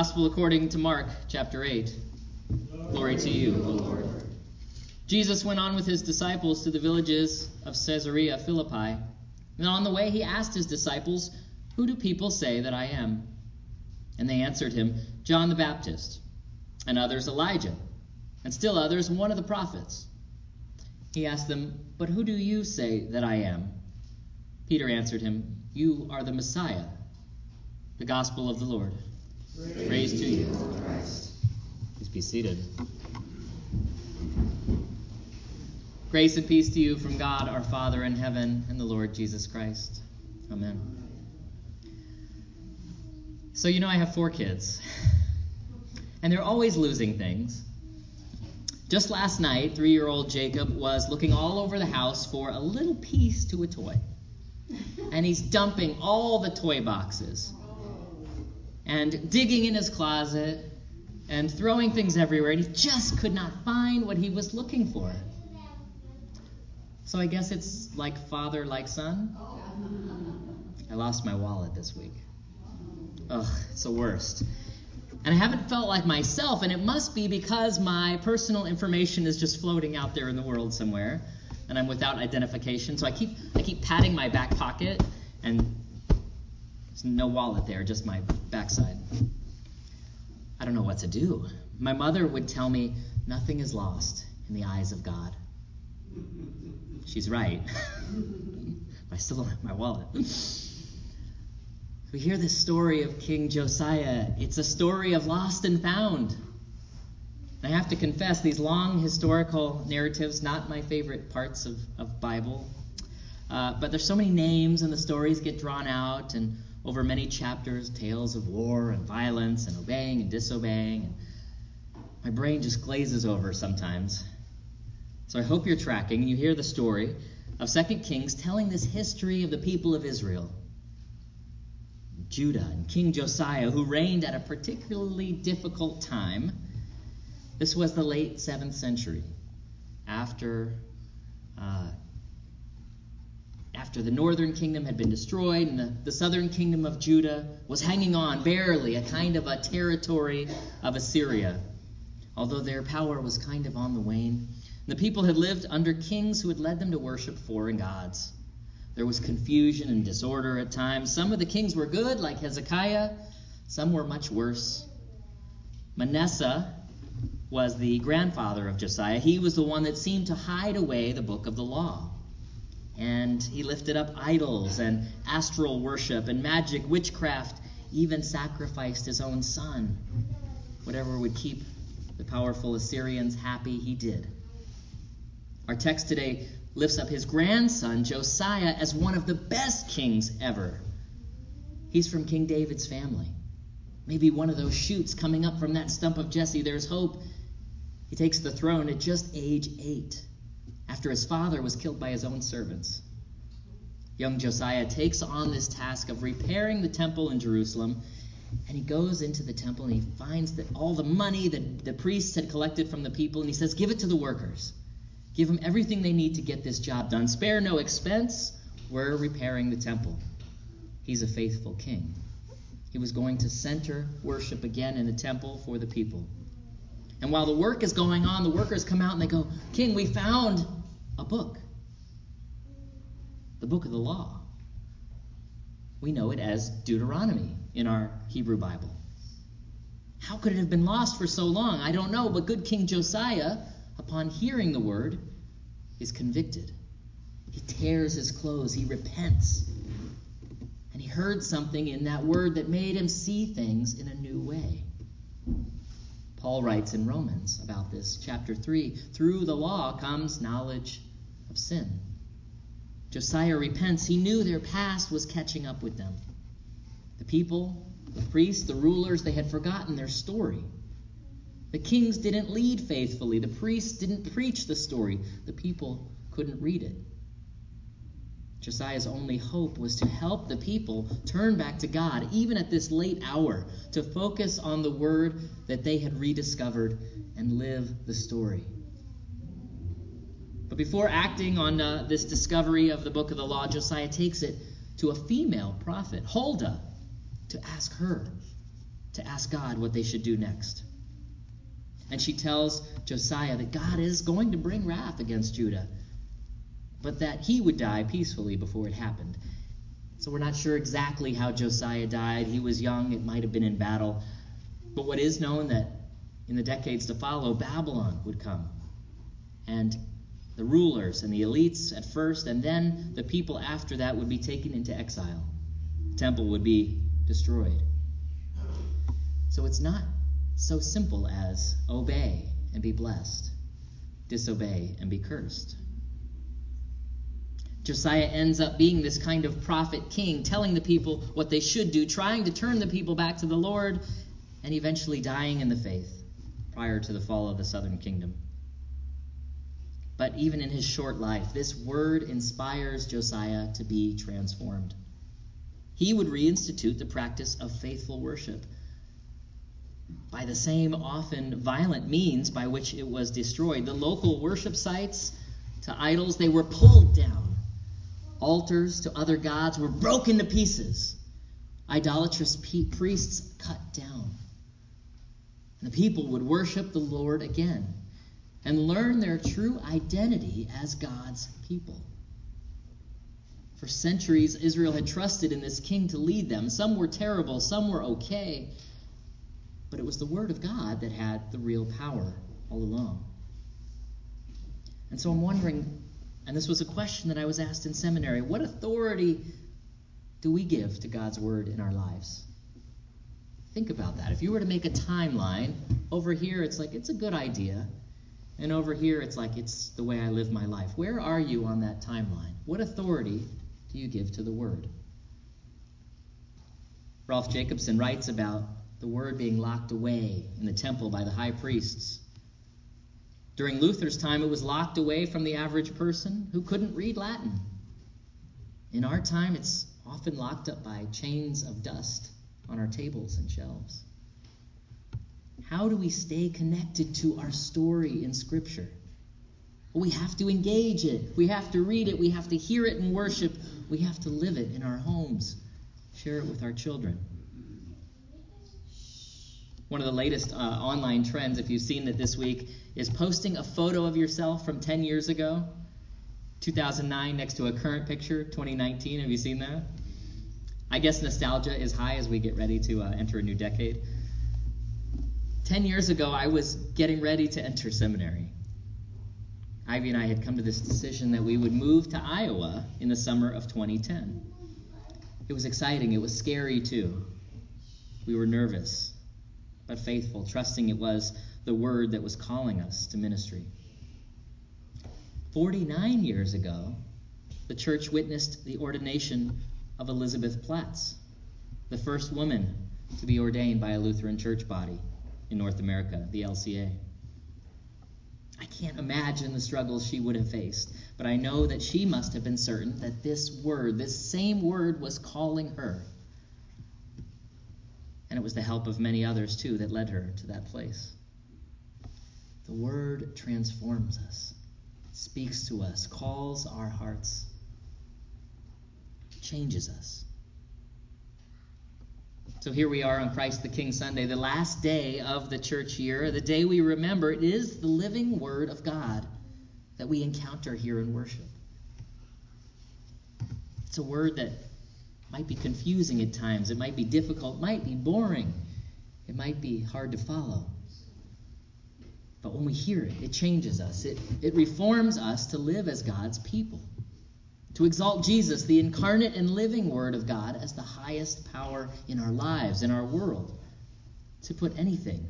Gospel according to Mark chapter 8. Glory to you, O Lord. Jesus went on with his disciples to the villages of Caesarea Philippi. And on the way he asked his disciples, Who do people say that I am? And they answered him, John the Baptist, and others Elijah, and still others one of the prophets. He asked them, But who do you say that I am? Peter answered him, You are the Messiah. The gospel of the Lord. Praise, Praise to you, Christ. Please be seated. Grace and peace to you from God our Father in heaven and the Lord Jesus Christ. Amen. So, you know, I have four kids, and they're always losing things. Just last night, three year old Jacob was looking all over the house for a little piece to a toy. And he's dumping all the toy boxes and digging in his closet and throwing things everywhere, and he just could not find what he was looking for. So I guess it's like father, like son. I lost my wallet this week. Ugh, it's the worst. And I haven't felt like myself, and it must be because my personal information is just floating out there in the world somewhere, and I'm without identification. So I keep I keep patting my back pocket, there's no wallet there, just my backside. I don't know what to do. My mother would tell me, nothing is lost in the eyes of God. She's right. I still don't have my wallet. We hear this story of King Josiah. It's a story of lost and found. I have to confess, these long historical narratives, not my favorite parts of, of Bible. Uh, but there's so many names and the stories get drawn out and over many chapters, tales of war and violence and obeying and disobeying. And my brain just glazes over sometimes. So I hope you're tracking you hear the story of 2 Kings telling this history of the people of Israel. Judah and King Josiah, who reigned at a particularly difficult time. This was the late 7th century, after uh, after the northern kingdom had been destroyed and the, the southern kingdom of Judah was hanging on barely, a kind of a territory of Assyria, although their power was kind of on the wane. The people had lived under kings who had led them to worship foreign gods. There was confusion and disorder at times. Some of the kings were good, like Hezekiah, some were much worse. Manasseh was the grandfather of Josiah. He was the one that seemed to hide away the book of the law and he lifted up idols and astral worship and magic, witchcraft, even sacrificed his own son. Whatever would keep the powerful Assyrians happy, he did. Our text today lifts up his grandson, Josiah, as one of the best kings ever. He's from King David's family. Maybe one of those shoots coming up from that stump of Jesse. There's hope. He takes the throne at just age eight after his father was killed by his own servants. Young Josiah takes on this task of repairing the temple in Jerusalem, and he goes into the temple and he finds that all the money that the priests had collected from the people, and he says, Give it to the workers. Give them everything they need to get this job done. Spare no expense. We're repairing the temple. He's a faithful king. He was going to center worship again in the temple for the people. And while the work is going on, the workers come out and they go, King, we found a book. The book of the law. We know it as Deuteronomy in our Hebrew Bible. How could it have been lost for so long? I don't know, but good King Josiah, upon hearing the word, is convicted. He tears his clothes, he repents. And he heard something in that word that made him see things in a new way. Paul writes in Romans about this, chapter 3 through the law comes knowledge of sin. Josiah repents. He knew their past was catching up with them. The people, the priests, the rulers, they had forgotten their story. The kings didn't lead faithfully. The priests didn't preach the story. The people couldn't read it. Josiah's only hope was to help the people turn back to God, even at this late hour, to focus on the word that they had rediscovered and live the story. But before acting on uh, this discovery of the book of the law, Josiah takes it to a female prophet, Huldah, to ask her. to ask God what they should do next. And she tells Josiah that God is going to bring wrath against Judah, but that he would die peacefully before it happened. So we're not sure exactly how Josiah died. He was young, it might have been in battle. But what is known that in the decades to follow, Babylon would come. And the rulers and the elites at first, and then the people after that would be taken into exile. The temple would be destroyed. So it's not so simple as obey and be blessed, disobey and be cursed. Josiah ends up being this kind of prophet king, telling the people what they should do, trying to turn the people back to the Lord, and eventually dying in the faith prior to the fall of the southern kingdom. But even in his short life, this word inspires Josiah to be transformed. He would reinstitute the practice of faithful worship by the same often violent means by which it was destroyed. The local worship sites to idols, they were pulled down. Altars to other gods were broken to pieces. Idolatrous priests cut down. The people would worship the Lord again and learn their true identity as God's people. For centuries, Israel had trusted in this king to lead them. Some were terrible, some were okay, but it was the Word of God that had the real power all along. And so I'm wondering, and this was a question that I was asked in seminary what authority do we give to God's Word in our lives? Think about that. If you were to make a timeline, over here it's like it's a good idea. And over here, it's like it's the way I live my life. Where are you on that timeline? What authority do you give to the Word? Rolf Jacobson writes about the Word being locked away in the temple by the high priests. During Luther's time, it was locked away from the average person who couldn't read Latin. In our time, it's often locked up by chains of dust on our tables and shelves. How do we stay connected to our story in Scripture? Well, we have to engage it. We have to read it. We have to hear it in worship. We have to live it in our homes, share it with our children. One of the latest uh, online trends, if you've seen it this week, is posting a photo of yourself from 10 years ago, 2009, next to a current picture, 2019. Have you seen that? I guess nostalgia is high as we get ready to uh, enter a new decade. 10 years ago, I was getting ready to enter seminary. Ivy and I had come to this decision that we would move to Iowa in the summer of 2010. It was exciting, it was scary too. We were nervous, but faithful, trusting it was the word that was calling us to ministry. 49 years ago, the church witnessed the ordination of Elizabeth Platz, the first woman to be ordained by a Lutheran church body in North America, the LCA. I can't imagine the struggles she would have faced, but I know that she must have been certain that this word, this same word, was calling her. And it was the help of many others, too, that led her to that place. The word transforms us, speaks to us, calls our hearts, changes us. So here we are on Christ the King Sunday, the last day of the church year, the day we remember it is the living Word of God that we encounter here in worship. It's a word that might be confusing at times, it might be difficult, it might be boring, it might be hard to follow. But when we hear it, it changes us, it, it reforms us to live as God's people to exalt Jesus, the incarnate and living Word of God, as the highest power in our lives, in our world. To put anything,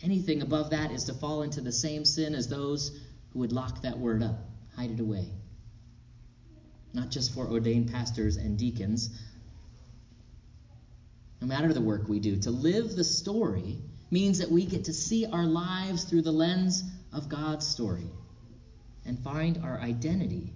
anything above that is to fall into the same sin as those who would lock that Word up, hide it away. Not just for ordained pastors and deacons. No matter the work we do, to live the story means that we get to see our lives through the lens of God's story and find our identity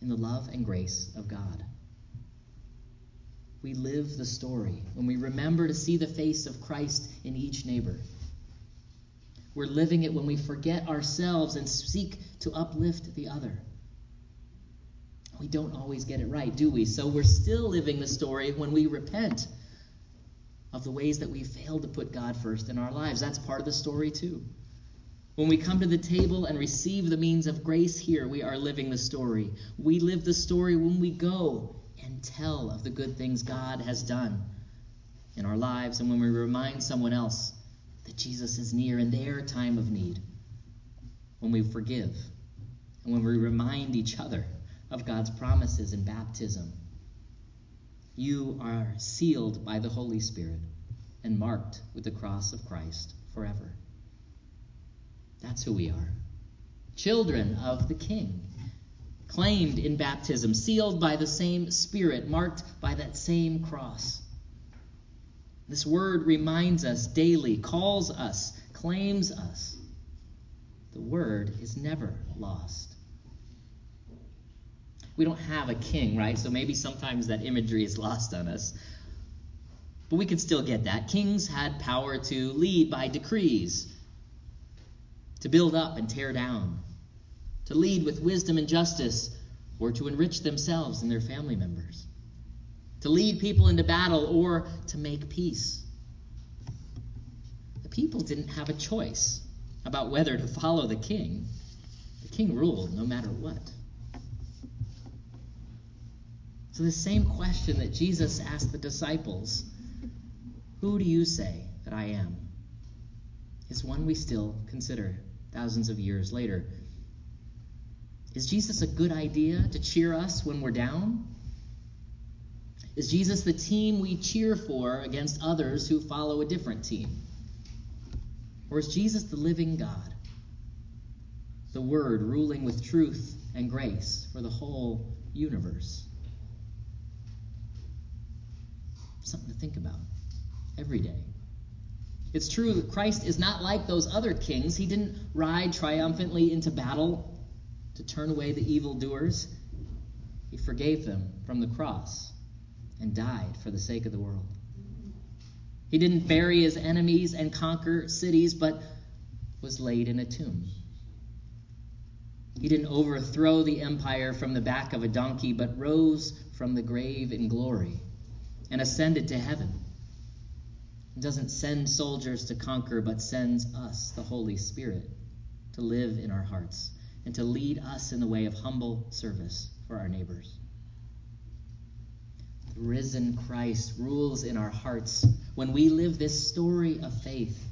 in the love and grace of God. We live the story when we remember to see the face of Christ in each neighbor. We're living it when we forget ourselves and seek to uplift the other. We don't always get it right, do we? So we're still living the story when we repent of the ways that we failed to put God first in our lives. That's part of the story, too. When we come to the table and receive the means of grace here, we are living the story. We live the story when we go and tell of the good things God has done in our lives and when we remind someone else that Jesus is near in their time of need. When we forgive and when we remind each other of God's promises in baptism you are sealed by the Holy Spirit and marked with the cross of Christ forever. That's who we are. Children of the King, claimed in baptism, sealed by the same Spirit, marked by that same cross. This word reminds us daily, calls us, claims us. The word is never lost we don't have a king, right? So maybe sometimes that imagery is lost on us. But we can still get that. Kings had power to lead by decrees, to build up and tear down, to lead with wisdom and justice, or to enrich themselves and their family members, to lead people into battle or to make peace. The people didn't have a choice about whether to follow the king. The king ruled no matter what. So, the same question that Jesus asked the disciples Who do you say that I am? is one we still consider thousands of years later. Is Jesus a good idea to cheer us when we're down? Is Jesus the team we cheer for against others who follow a different team? Or is Jesus the living God, the Word ruling with truth and grace for the whole universe? something to think about every day. It's true that Christ is not like those other kings. He didn't ride triumphantly into battle to turn away the evildoers. He forgave them from the cross and died for the sake of the world. He didn't bury his enemies and conquer cities, but was laid in a tomb. He didn't overthrow the empire from the back of a donkey, but rose from the grave in glory and ascended to heaven. Doesn't send soldiers to conquer, but sends us, the Holy Spirit, to live in our hearts and to lead us in the way of humble service for our neighbors. The risen Christ rules in our hearts when we live this story of faith.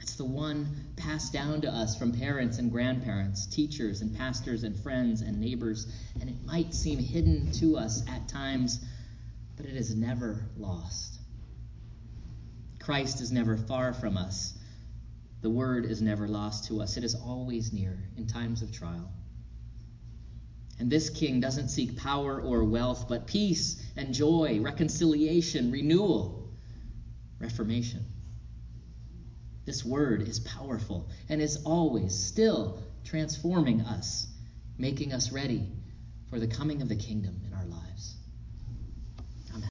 It's the one passed down to us from parents and grandparents, teachers and pastors and friends and neighbors, and it might seem hidden to us at times but it is never lost. Christ is never far from us. The word is never lost to us. It is always near in times of trial. And this king doesn't seek power or wealth, but peace and joy, reconciliation, renewal, reformation. This word is powerful and is always still transforming us, making us ready for the coming of the kingdom in our lives.